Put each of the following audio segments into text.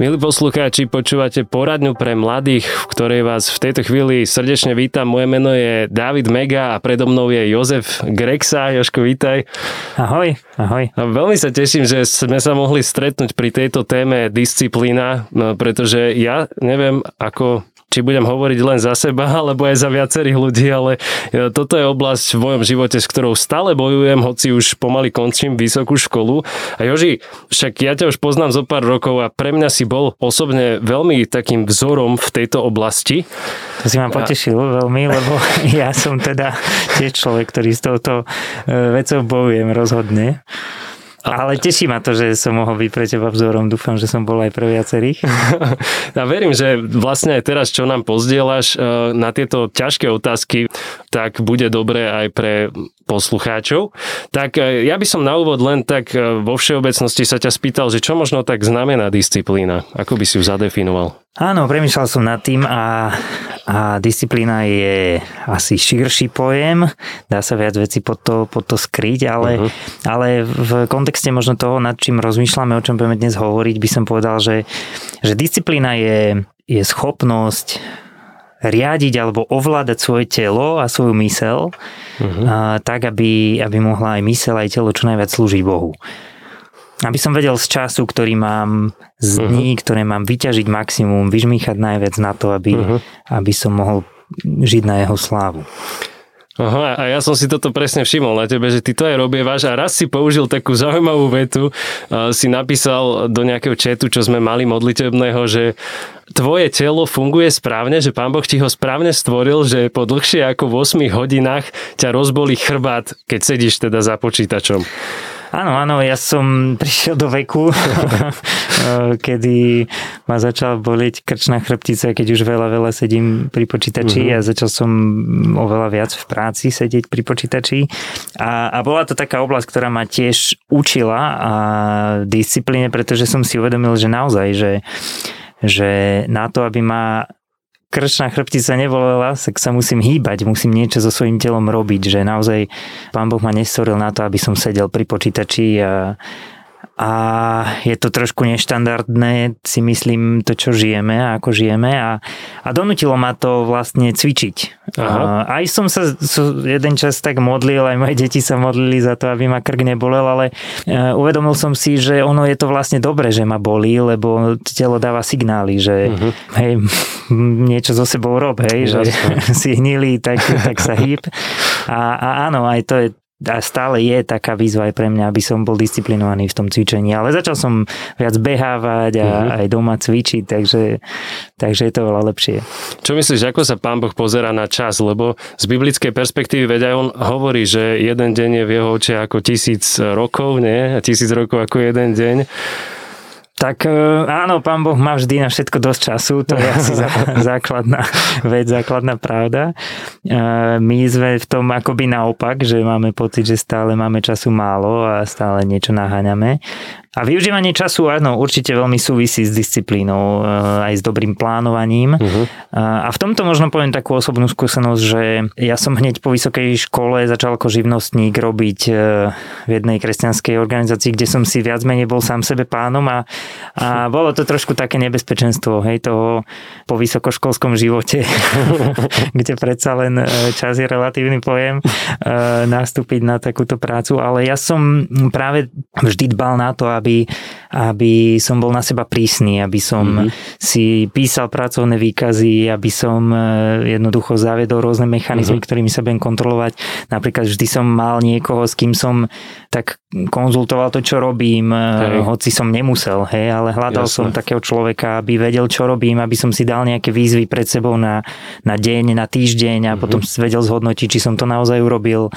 Milí poslucháči, počúvate poradňu pre mladých, v ktorej vás v tejto chvíli srdečne vítam. Moje meno je David Mega a predo mnou je Jozef Grexa. Joško, vítaj. Ahoj, ahoj. A veľmi sa teším, že sme sa mohli stretnúť pri tejto téme disciplína, no, pretože ja neviem, ako či budem hovoriť len za seba, alebo aj za viacerých ľudí, ale e, toto je oblasť v mojom živote, s ktorou stále bojujem, hoci už pomaly končím vysokú školu. A Joži, však ja ťa už poznám zo pár rokov a pre mňa si bol osobne veľmi takým vzorom v tejto oblasti. To si ma potešil a... veľmi, lebo ja som teda tiež človek, ktorý s touto e, vecou bojujem rozhodne. Ale teší ma to, že som mohol byť pre teba vzorom. Dúfam, že som bol aj pre viacerých. Ja verím, že vlastne aj teraz, čo nám pozdieľaš e, na tieto ťažké otázky, tak bude dobré aj pre poslucháčov. Tak e, ja by som na úvod len tak e, vo všeobecnosti sa ťa spýtal, že čo možno tak znamená disciplína? Ako by si ju zadefinoval? Áno, premyšľal som nad tým a, a disciplína je asi širší pojem, dá sa viac veci pod to, pod to skryť, ale, uh-huh. ale v kontexte možno toho, nad čím rozmýšľame, o čom budeme dnes hovoriť, by som povedal, že, že disciplína je, je schopnosť riadiť alebo ovládať svoje telo a svoju mysel uh-huh. a, tak, aby, aby mohla aj mysel aj telo čo najviac slúžiť Bohu aby som vedel z času, ktorý mám, z mhm. dní, uh-huh. ktoré mám vyťažiť maximum, vyžmýchať najviac na to, aby, uh-huh. aby som mohol žiť na jeho slávu. Aha, a ja som si toto presne všimol na tebe, že ty to aj robievaš a raz si použil takú zaujímavú vetu, si napísal do nejakého četu, čo sme mali modlitebného, že tvoje telo funguje správne, že pán Boh ti ho správne stvoril, že po dlhšie ako 8 hodinách ťa rozbolí chrbát, keď sedíš teda za počítačom. Áno, áno, ja som prišiel do veku, kedy ma začala bolieť krčná chrbtica, keď už veľa, veľa sedím pri počítači uh-huh. a začal som oveľa viac v práci sedieť pri počítači. A, a bola to taká oblasť, ktorá ma tiež učila a disciplíne, pretože som si uvedomil, že naozaj, že že na to, aby ma krčná chrbtica nebolela, tak sa musím hýbať, musím niečo so svojím telom robiť, že naozaj pán Boh ma nestvoril na to, aby som sedel pri počítači a a je to trošku neštandardné, si myslím, to, čo žijeme a ako žijeme a, a donutilo ma to vlastne cvičiť. Aha. Aj som sa jeden čas tak modlil, aj moje deti sa modlili za to, aby ma krk nebolel, ale e, uvedomil som si, že ono je to vlastne dobre, že ma bolí, lebo telo dáva signály, že uh-huh. hej, niečo so sebou rob, hej, že si hnili, tak, tak sa hýb. A, a áno, aj to je a stále je taká výzva aj pre mňa, aby som bol disciplinovaný v tom cvičení. Ale začal som viac behávať a mm-hmm. aj doma cvičiť, takže, takže je to veľa lepšie. Čo myslíš, ako sa pán Boh pozera na čas? Lebo z biblickej perspektívy, aj on hovorí, že jeden deň je v jeho oči ako tisíc rokov, nie? A tisíc rokov ako jeden deň. Tak e, áno, pán Boh má vždy na všetko dosť času, to je asi základná vec, základná pravda. E, my sme v tom akoby naopak, že máme pocit, že stále máme času málo a stále niečo naháňame. A využívanie času, áno, určite veľmi súvisí s disciplínou, eh, aj s dobrým plánovaním. Uh-huh. A v tomto možno poviem takú osobnú skúsenosť, že ja som hneď po vysokej škole začal ako živnostník robiť eh, v jednej kresťanskej organizácii, kde som si viac menej bol sám sebe pánom a, a bolo to trošku také nebezpečenstvo, hej, toho po vysokoškolskom živote, kde predsa len čas je relatívny pojem, nastúpiť na takúto prácu, ale ja som práve vždy dbal na to, aby, aby som bol na seba prísny, aby som mm-hmm. si písal pracovné výkazy, aby som e, jednoducho zaviedol rôzne mechanizmy, mm-hmm. ktorými sa budem kontrolovať. Napríklad vždy som mal niekoho, s kým som tak konzultoval to, čo robím, e, hej. hoci som nemusel, hej, ale hľadal Jasne. som takého človeka, aby vedel, čo robím, aby som si dal nejaké výzvy pred sebou na, na deň, na týždeň a mm-hmm. potom vedel zhodnotiť, či som to naozaj urobil.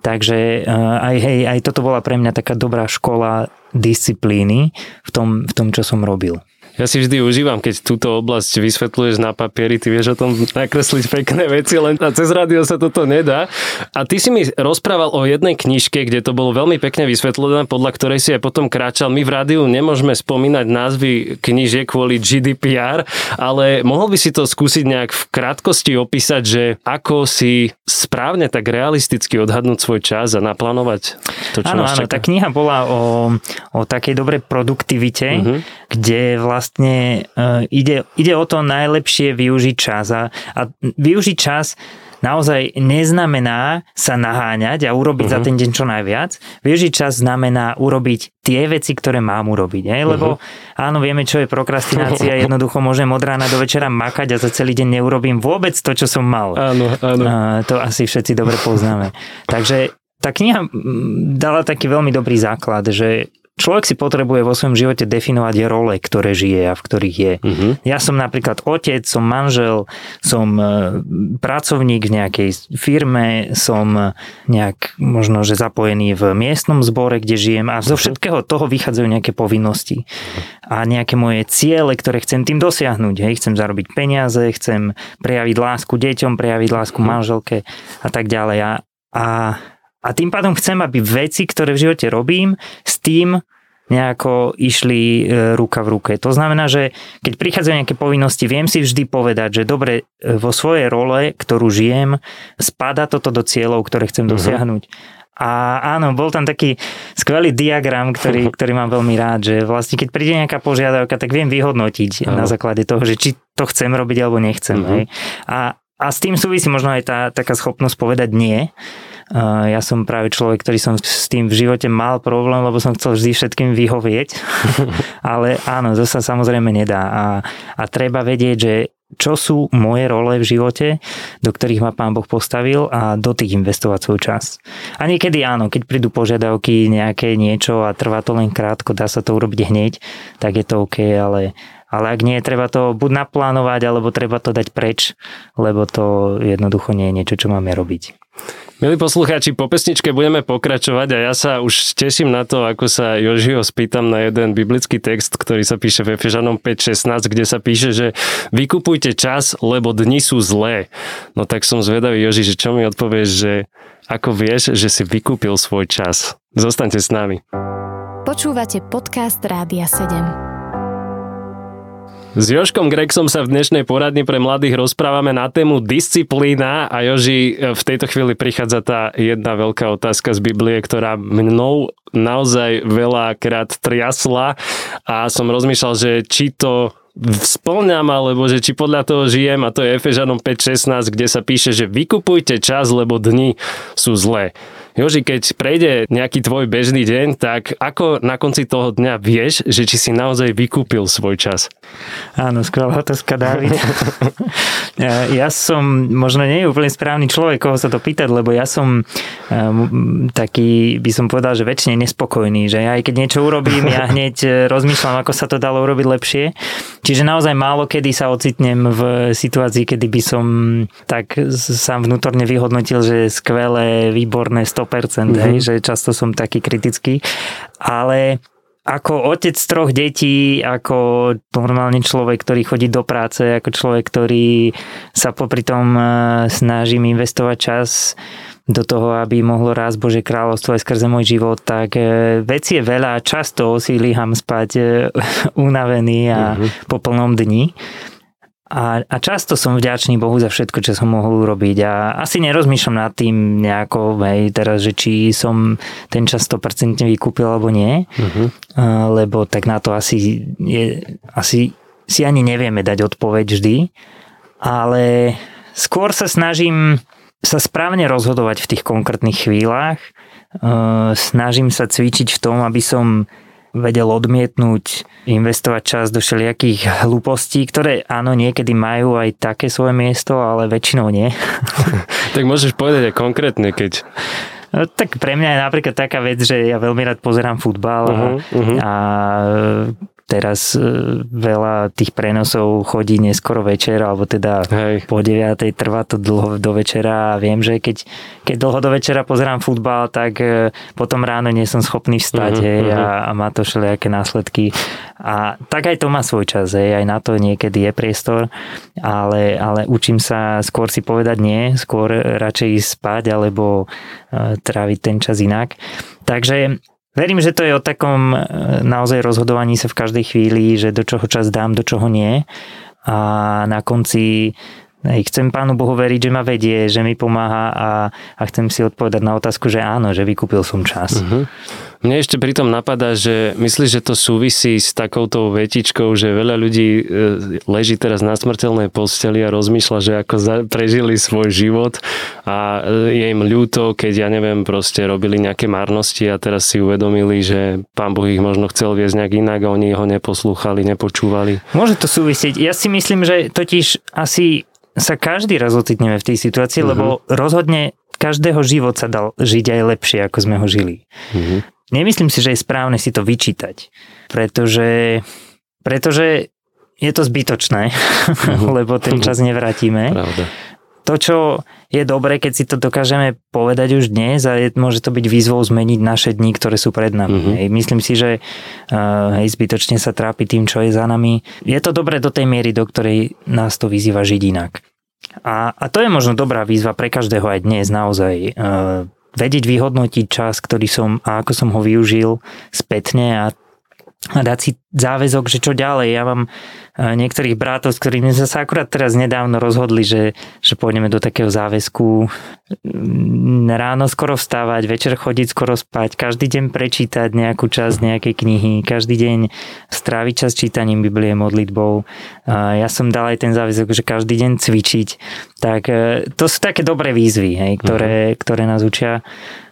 Takže e, aj, hej, aj toto bola pre mňa taká dobrá škola disciplíny v tom, v tom čo som robil. Ja si vždy užívam, keď túto oblasť vysvetľuješ na papieri, ty vieš o tom nakresliť pekné veci, len cez rádio sa toto nedá. A ty si mi rozprával o jednej knižke, kde to bolo veľmi pekne vysvetlené, podľa ktorej si aj potom kráčal. My v rádiu nemôžeme spomínať názvy knižiek kvôli GDPR, ale mohol by si to skúsiť nejak v krátkosti opísať, že ako si správne tak realisticky odhadnúť svoj čas a naplánovať to, čo Áno, áno, tá kniha bola o, o takej dobrej produktivite, uh-huh. Kde vlastne uh, ide, ide o to najlepšie využiť čas a, a využiť čas naozaj neznamená sa naháňať a urobiť uh-huh. za mhm. ten deň čo najviac. Využiť čas znamená urobiť tie veci, ktoré mám urobiť. Hej? Lebo uh-huh. áno, vieme, čo je prokrastinácia. Jednoducho môžem od rána do večera makať a za celý deň neurobím vôbec to, čo som mal. Áno, áno. Uh, to asi všetci dobre poznáme. Takže tá kniha dala taký veľmi dobrý základ, že človek si potrebuje vo svojom živote definovať role, ktoré žije a v ktorých je. Uh-huh. Ja som napríklad otec, som manžel, som e, pracovník v nejakej firme, som nejak možno, že zapojený v miestnom zbore, kde žijem a zo mhm. všetkého toho vychádzajú nejaké povinnosti a nejaké moje ciele, ktoré chcem tým dosiahnuť. Hej, chcem zarobiť peniaze, chcem prejaviť lásku deťom, prejaviť lásku mhm. manželke a tak ďalej. A, a a tým pádom chcem, aby veci, ktoré v živote robím, s tým nejako išli e, ruka v ruke. To znamená, že keď prichádzajú nejaké povinnosti, viem si vždy povedať, že dobre, e, vo svojej role, ktorú žijem, spada toto do cieľov, ktoré chcem uh-huh. dosiahnuť. A áno, bol tam taký skvelý diagram, ktorý, ktorý mám veľmi rád, že vlastne keď príde nejaká požiadavka, tak viem vyhodnotiť uh-huh. na základe toho, že či to chcem robiť alebo nechcem. Uh-huh. Hej. A, a s tým súvisí možno aj tá taká schopnosť povedať nie ja som práve človek, ktorý som s tým v živote mal problém, lebo som chcel vždy všetkým vyhovieť. Ale áno, to sa samozrejme nedá. A, a treba vedieť, že čo sú moje role v živote, do ktorých ma Pán Boh postavil a do tých investovať svoj čas. A niekedy áno, keď prídu požiadavky nejaké niečo a trvá to len krátko, dá sa to urobiť hneď, tak je to OK, ale, ale ak nie, treba to buď naplánovať, alebo treba to dať preč, lebo to jednoducho nie je niečo, čo máme robiť. Milí poslucháči, po pesničke budeme pokračovať a ja sa už teším na to, ako sa Jožiho spýtam na jeden biblický text, ktorý sa píše v Efežanom 5.16, kde sa píše, že vykupujte čas, lebo dni sú zlé. No tak som zvedavý, Joži, že čo mi odpovieš, že ako vieš, že si vykúpil svoj čas. Zostaňte s nami. Počúvate podcast Rádia 7. S Joškom Gregsom sa v dnešnej poradni pre mladých rozprávame na tému disciplína a Joži, v tejto chvíli prichádza tá jedna veľká otázka z Biblie, ktorá mnou naozaj veľakrát triasla a som rozmýšľal, že či to spĺňam, alebo že či podľa toho žijem a to je Efežanom 5.16, kde sa píše, že vykupujte čas, lebo dni sú zlé. Joži, keď prejde nejaký tvoj bežný deň, tak ako na konci toho dňa vieš, že či si naozaj vykúpil svoj čas? Áno, skvelá otázka, David. ja som možno nie je úplne správny človek, koho sa to pýtať, lebo ja som um, taký, by som povedal, že väčšine nespokojný, že ja aj keď niečo urobím, ja hneď e, rozmýšľam, ako sa to dalo urobiť lepšie. Čiže naozaj málo kedy sa ocitnem v situácii, kedy by som tak sám vnútorne vyhodnotil, že skvelé, výborné, 100 100%, mm-hmm. hej, že často som taký kritický, ale ako otec troch detí, ako normálny človek, ktorý chodí do práce, ako človek, ktorý sa popri tom e, snažím investovať čas do toho, aby mohlo rásť Bože kráľovstvo aj skrze môj život, tak e, veci je veľa, často si líham spať e, unavený a mm-hmm. po plnom dni. A, a často som vďačný Bohu za všetko, čo som mohol urobiť. A asi nerozmýšľam nad tým nejako, hej, teraz, že či som ten čas 100% vykúpil alebo nie, uh-huh. lebo tak na to asi, je, asi si ani nevieme dať odpoveď vždy, ale skôr sa snažím sa správne rozhodovať v tých konkrétnych chvíľach, snažím sa cvičiť v tom, aby som vedel odmietnúť investovať čas do všelijakých hlúpostí, ktoré áno, niekedy majú aj také svoje miesto, ale väčšinou nie. tak môžeš povedať aj konkrétne, keď... No, tak pre mňa je napríklad taká vec, že ja veľmi rád pozerám futbal uh-huh, uh-huh. a teraz e, veľa tých prenosov chodí neskoro večer, alebo teda Hej. po 9. trvá to dlho do večera a viem, že keď, keď dlho do večera pozerám futbal, tak e, potom ráno nie som schopný vstať uh-huh, hej, uh-huh. A, a má to všelijaké následky. A tak aj to má svoj čas, hej, aj na to niekedy je priestor, ale, ale učím sa skôr si povedať nie, skôr radšej ísť spať alebo e, tráviť ten čas inak. Takže Verím, že to je o takom e, naozaj rozhodovaní sa v každej chvíli, že do čoho čas dám, do čoho nie. A na konci Hej, chcem Pánu Bohu veriť, že ma vedie, že mi pomáha a, a chcem si odpovedať na otázku, že áno, že vykúpil som čas. Uh-huh. Mne ešte pritom napadá, že myslíš, že to súvisí s takouto vetičkou, že veľa ľudí e, leží teraz na smrteľnej posteli a rozmýšľa, že ako za, prežili svoj život a e, je im ľúto, keď ja neviem, proste robili nejaké marnosti a teraz si uvedomili, že Pán Boh ich možno chcel viesť nejak inak a oni ho neposlúchali, nepočúvali. Môže to súvisieť. Ja si myslím, že totiž asi sa každý raz ocitneme v tej situácii, uh-huh. lebo rozhodne každého život sa dal žiť aj lepšie, ako sme ho žili. Uh-huh. Nemyslím si, že je správne si to vyčítať, pretože, pretože je to zbytočné, uh-huh. lebo ten čas nevrátime. Pravda to, čo je dobré, keď si to dokážeme povedať už dnes a je, môže to byť výzvou zmeniť naše dni, ktoré sú pred nami. Mm-hmm. Hej, myslím si, že uh, hej, zbytočne sa trápi tým, čo je za nami. Je to dobré do tej miery, do ktorej nás to vyzýva žiť inak. A, a to je možno dobrá výzva pre každého aj dnes naozaj. Uh, vedieť vyhodnotiť čas, ktorý som a ako som ho využil spätne a a dať si záväzok, že čo ďalej. Ja mám e, niektorých brátov, s ktorými sme sa akurát teraz nedávno rozhodli, že, že pôjdeme do takého záväzku mm, ráno skoro vstávať, večer chodiť skoro spať, každý deň prečítať nejakú časť nejakej knihy, každý deň stráviť čas čítaním Biblie, modlitbou. Ja som dal aj ten záväzok, že každý deň cvičiť. Tak e, to sú také dobré výzvy, hej, ktoré, uh-huh. ktoré nás učia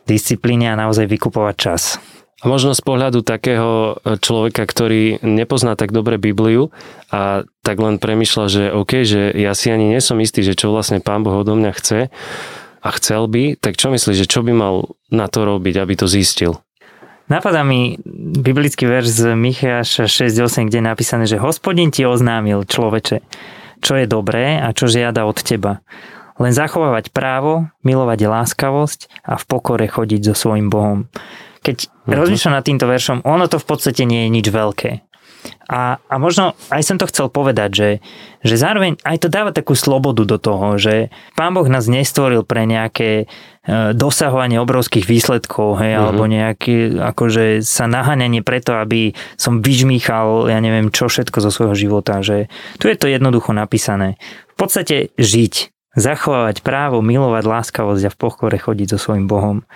disciplíne a naozaj vykupovať čas. A možno z pohľadu takého e, človeka, ktorý nepozná tak dobre Bibliu a tak len premyšľa, že OK, že ja si ani nie som istý, že čo vlastne Pán Boh odo mňa chce a chcel by, tak čo myslíš, že čo by mal na to robiť, aby to zistil? Napadá mi biblický verš z Micháša 6.8, kde je napísané, že hospodin ti oznámil človeče, čo je dobré a čo žiada od teba. Len zachovávať právo, milovať láskavosť a v pokore chodiť so svojim Bohom. Keď mm-hmm. rozmýšľam nad týmto veršom, ono to v podstate nie je nič veľké. A, a možno aj som to chcel povedať, že, že zároveň aj to dáva takú slobodu do toho, že Pán Boh nás nestvoril pre nejaké e, dosahovanie obrovských výsledkov, hej, mm-hmm. alebo nejaké akože sa naháňanie preto, aby som vyžmýchal, ja neviem čo všetko zo svojho života, že tu je to jednoducho napísané. V podstate žiť, zachovávať právo, milovať láskavosť a v pokore chodiť so svojím Bohom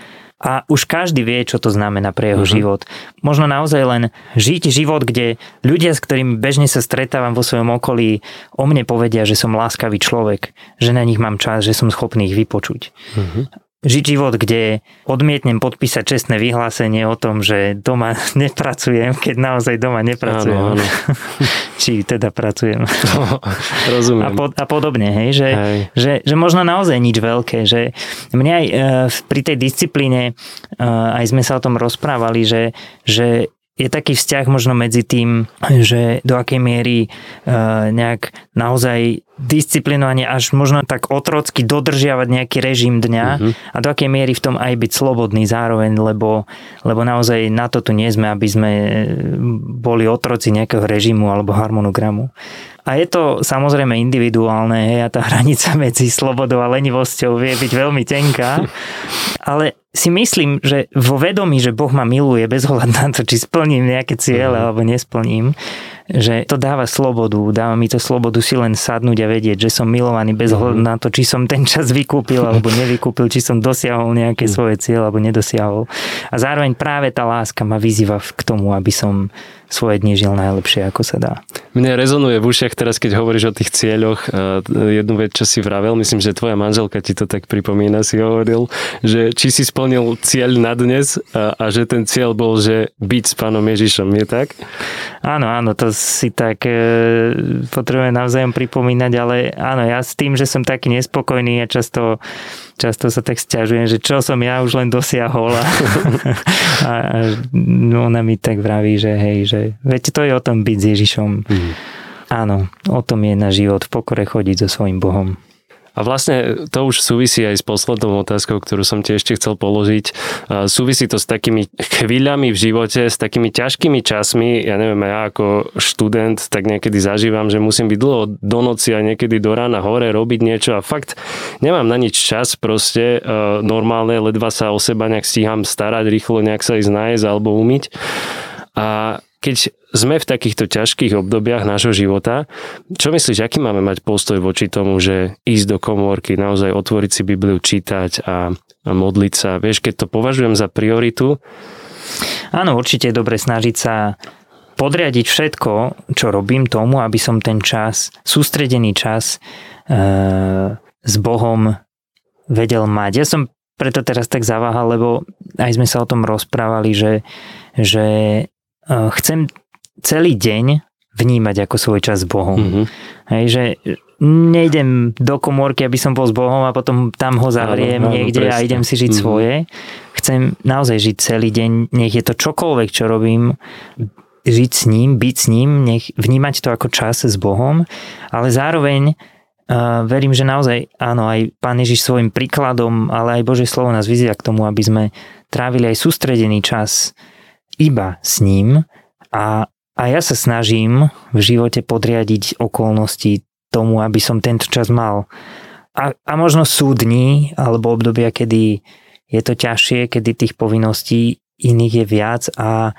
a už každý vie, čo to znamená pre jeho uh-huh. život. Možno naozaj len žiť život, kde ľudia, s ktorými bežne sa stretávam vo svojom okolí, o mne povedia, že som láskavý človek, že na nich mám čas, že som schopný ich vypočuť. Uh-huh žiť život, kde odmietnem podpísať čestné vyhlásenie o tom, že doma nepracujem, keď naozaj doma nepracujem. Áno, áno. Či teda pracujem. No, rozumiem. A, po, a podobne, hej, že, hej. Že, že možno naozaj nič veľké, že mne aj e, pri tej disciplíne e, aj sme sa o tom rozprávali, že, že je taký vzťah možno medzi tým, že do akej miery e, nejak naozaj disciplinovanie až možno tak otrocky dodržiavať nejaký režim dňa uh-huh. a do akej miery v tom aj byť slobodný zároveň, lebo, lebo naozaj na to tu nie sme, aby sme boli otroci nejakého režimu alebo harmonogramu. A je to samozrejme individuálne, hej, a tá hranica medzi slobodou a lenivosťou vie byť veľmi tenká, ale si myslím, že vo vedomí, že Boh ma miluje bez ohľadu na to, či splním nejaké ciele mm. alebo nesplním, že to dáva slobodu, dáva mi to slobodu si len sadnúť a vedieť, že som milovaný bez ohľadu mm. na to, či som ten čas vykúpil alebo nevykúpil, či som dosiahol nejaké mm. svoje cieľe alebo nedosiahol. A zároveň práve tá láska ma vyzýva k tomu, aby som svoje dni žil najlepšie, ako sa dá. Mne rezonuje v ušiach teraz, keď hovoríš o tých cieľoch, jednu vec, čo si vravel, myslím, že tvoja manželka ti to tak pripomína, si hovoril, že či si splnil cieľ na dnes a, a že ten cieľ bol, že byť s pánom Ježišom, je tak? Áno, áno, to si tak e, potrebujem navzájom pripomínať, ale áno, ja s tým, že som taký nespokojný a často často sa tak stiažujem, že čo som ja už len dosiahol a, a, a ona mi tak vraví, že hej, že viete, to je o tom byť s Ježišom. Mm. Áno, o tom je na život v pokore chodiť so svojím Bohom. A vlastne to už súvisí aj s poslednou otázkou, ktorú som ti ešte chcel položiť. Súvisí to s takými chvíľami v živote, s takými ťažkými časmi. Ja neviem, ja ako študent tak niekedy zažívam, že musím byť dlho do noci a niekedy do rána hore robiť niečo a fakt nemám na nič čas proste e, normálne, ledva sa o seba nejak stíham starať, rýchlo nejak sa ísť nájsť alebo umyť. A keď sme v takýchto ťažkých obdobiach nášho života, čo myslíš, aký máme mať postoj voči tomu, že ísť do komórky, naozaj otvoriť si Bibliu, čítať a, a modliť sa? Vieš, keď to považujem za prioritu? Áno, určite je dobre snažiť sa podriadiť všetko, čo robím tomu, aby som ten čas, sústredený čas e, s Bohom vedel mať. Ja som preto teraz tak zaváhal, lebo aj sme sa o tom rozprávali, že, že chcem celý deň vnímať ako svoj čas s Bohom. Mm-hmm. Hej, že nejdem do komórky, aby som bol s Bohom a potom tam ho zavriem áno, áno, niekde presne. a idem si žiť mm-hmm. svoje. Chcem naozaj žiť celý deň, nech je to čokoľvek, čo robím, žiť s ním, byť s ním, nech vnímať to ako čas s Bohom, ale zároveň uh, verím, že naozaj áno, aj Pán Ježiš svojim príkladom, ale aj Božie slovo nás vyzýva k tomu, aby sme trávili aj sústredený čas iba s ním a, a ja sa snažím v živote podriadiť okolnosti tomu, aby som tento čas mal. A, a možno sú dní alebo obdobia, kedy je to ťažšie, kedy tých povinností iných je viac a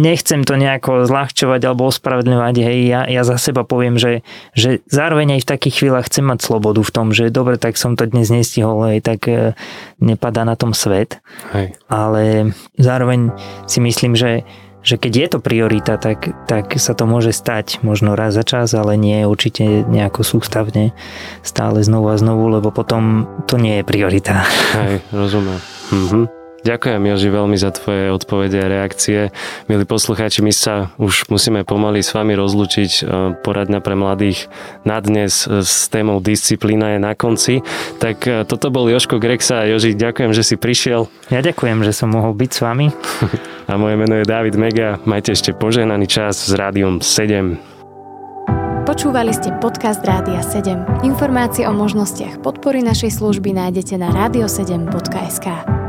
nechcem to nejako zľahčovať alebo ospravedlňovať, hej, ja, ja za seba poviem, že, že zároveň aj v takých chvíľach chcem mať slobodu v tom, že dobre, tak som to dnes nestihol, hej, tak e, nepadá na tom svet, hej. ale zároveň si myslím, že že keď je to priorita, tak, tak sa to môže stať možno raz za čas, ale nie určite nejako sústavne stále znovu a znovu, lebo potom to nie je priorita. Hej, rozumiem. Mhm. Ďakujem Joži veľmi za tvoje odpovede a reakcie. Milí poslucháči, my sa už musíme pomaly s vami rozlučiť. E, poradňa pre mladých na dnes e, s témou disciplína je na konci. Tak e, toto bol Joško Grexa. Joži, ďakujem, že si prišiel. Ja ďakujem, že som mohol byť s vami. a moje meno je David Mega. Majte ešte požehnaný čas s Rádiom 7. Počúvali ste podcast Rádia 7. Informácie o možnostiach podpory našej služby nájdete na radio7.sk.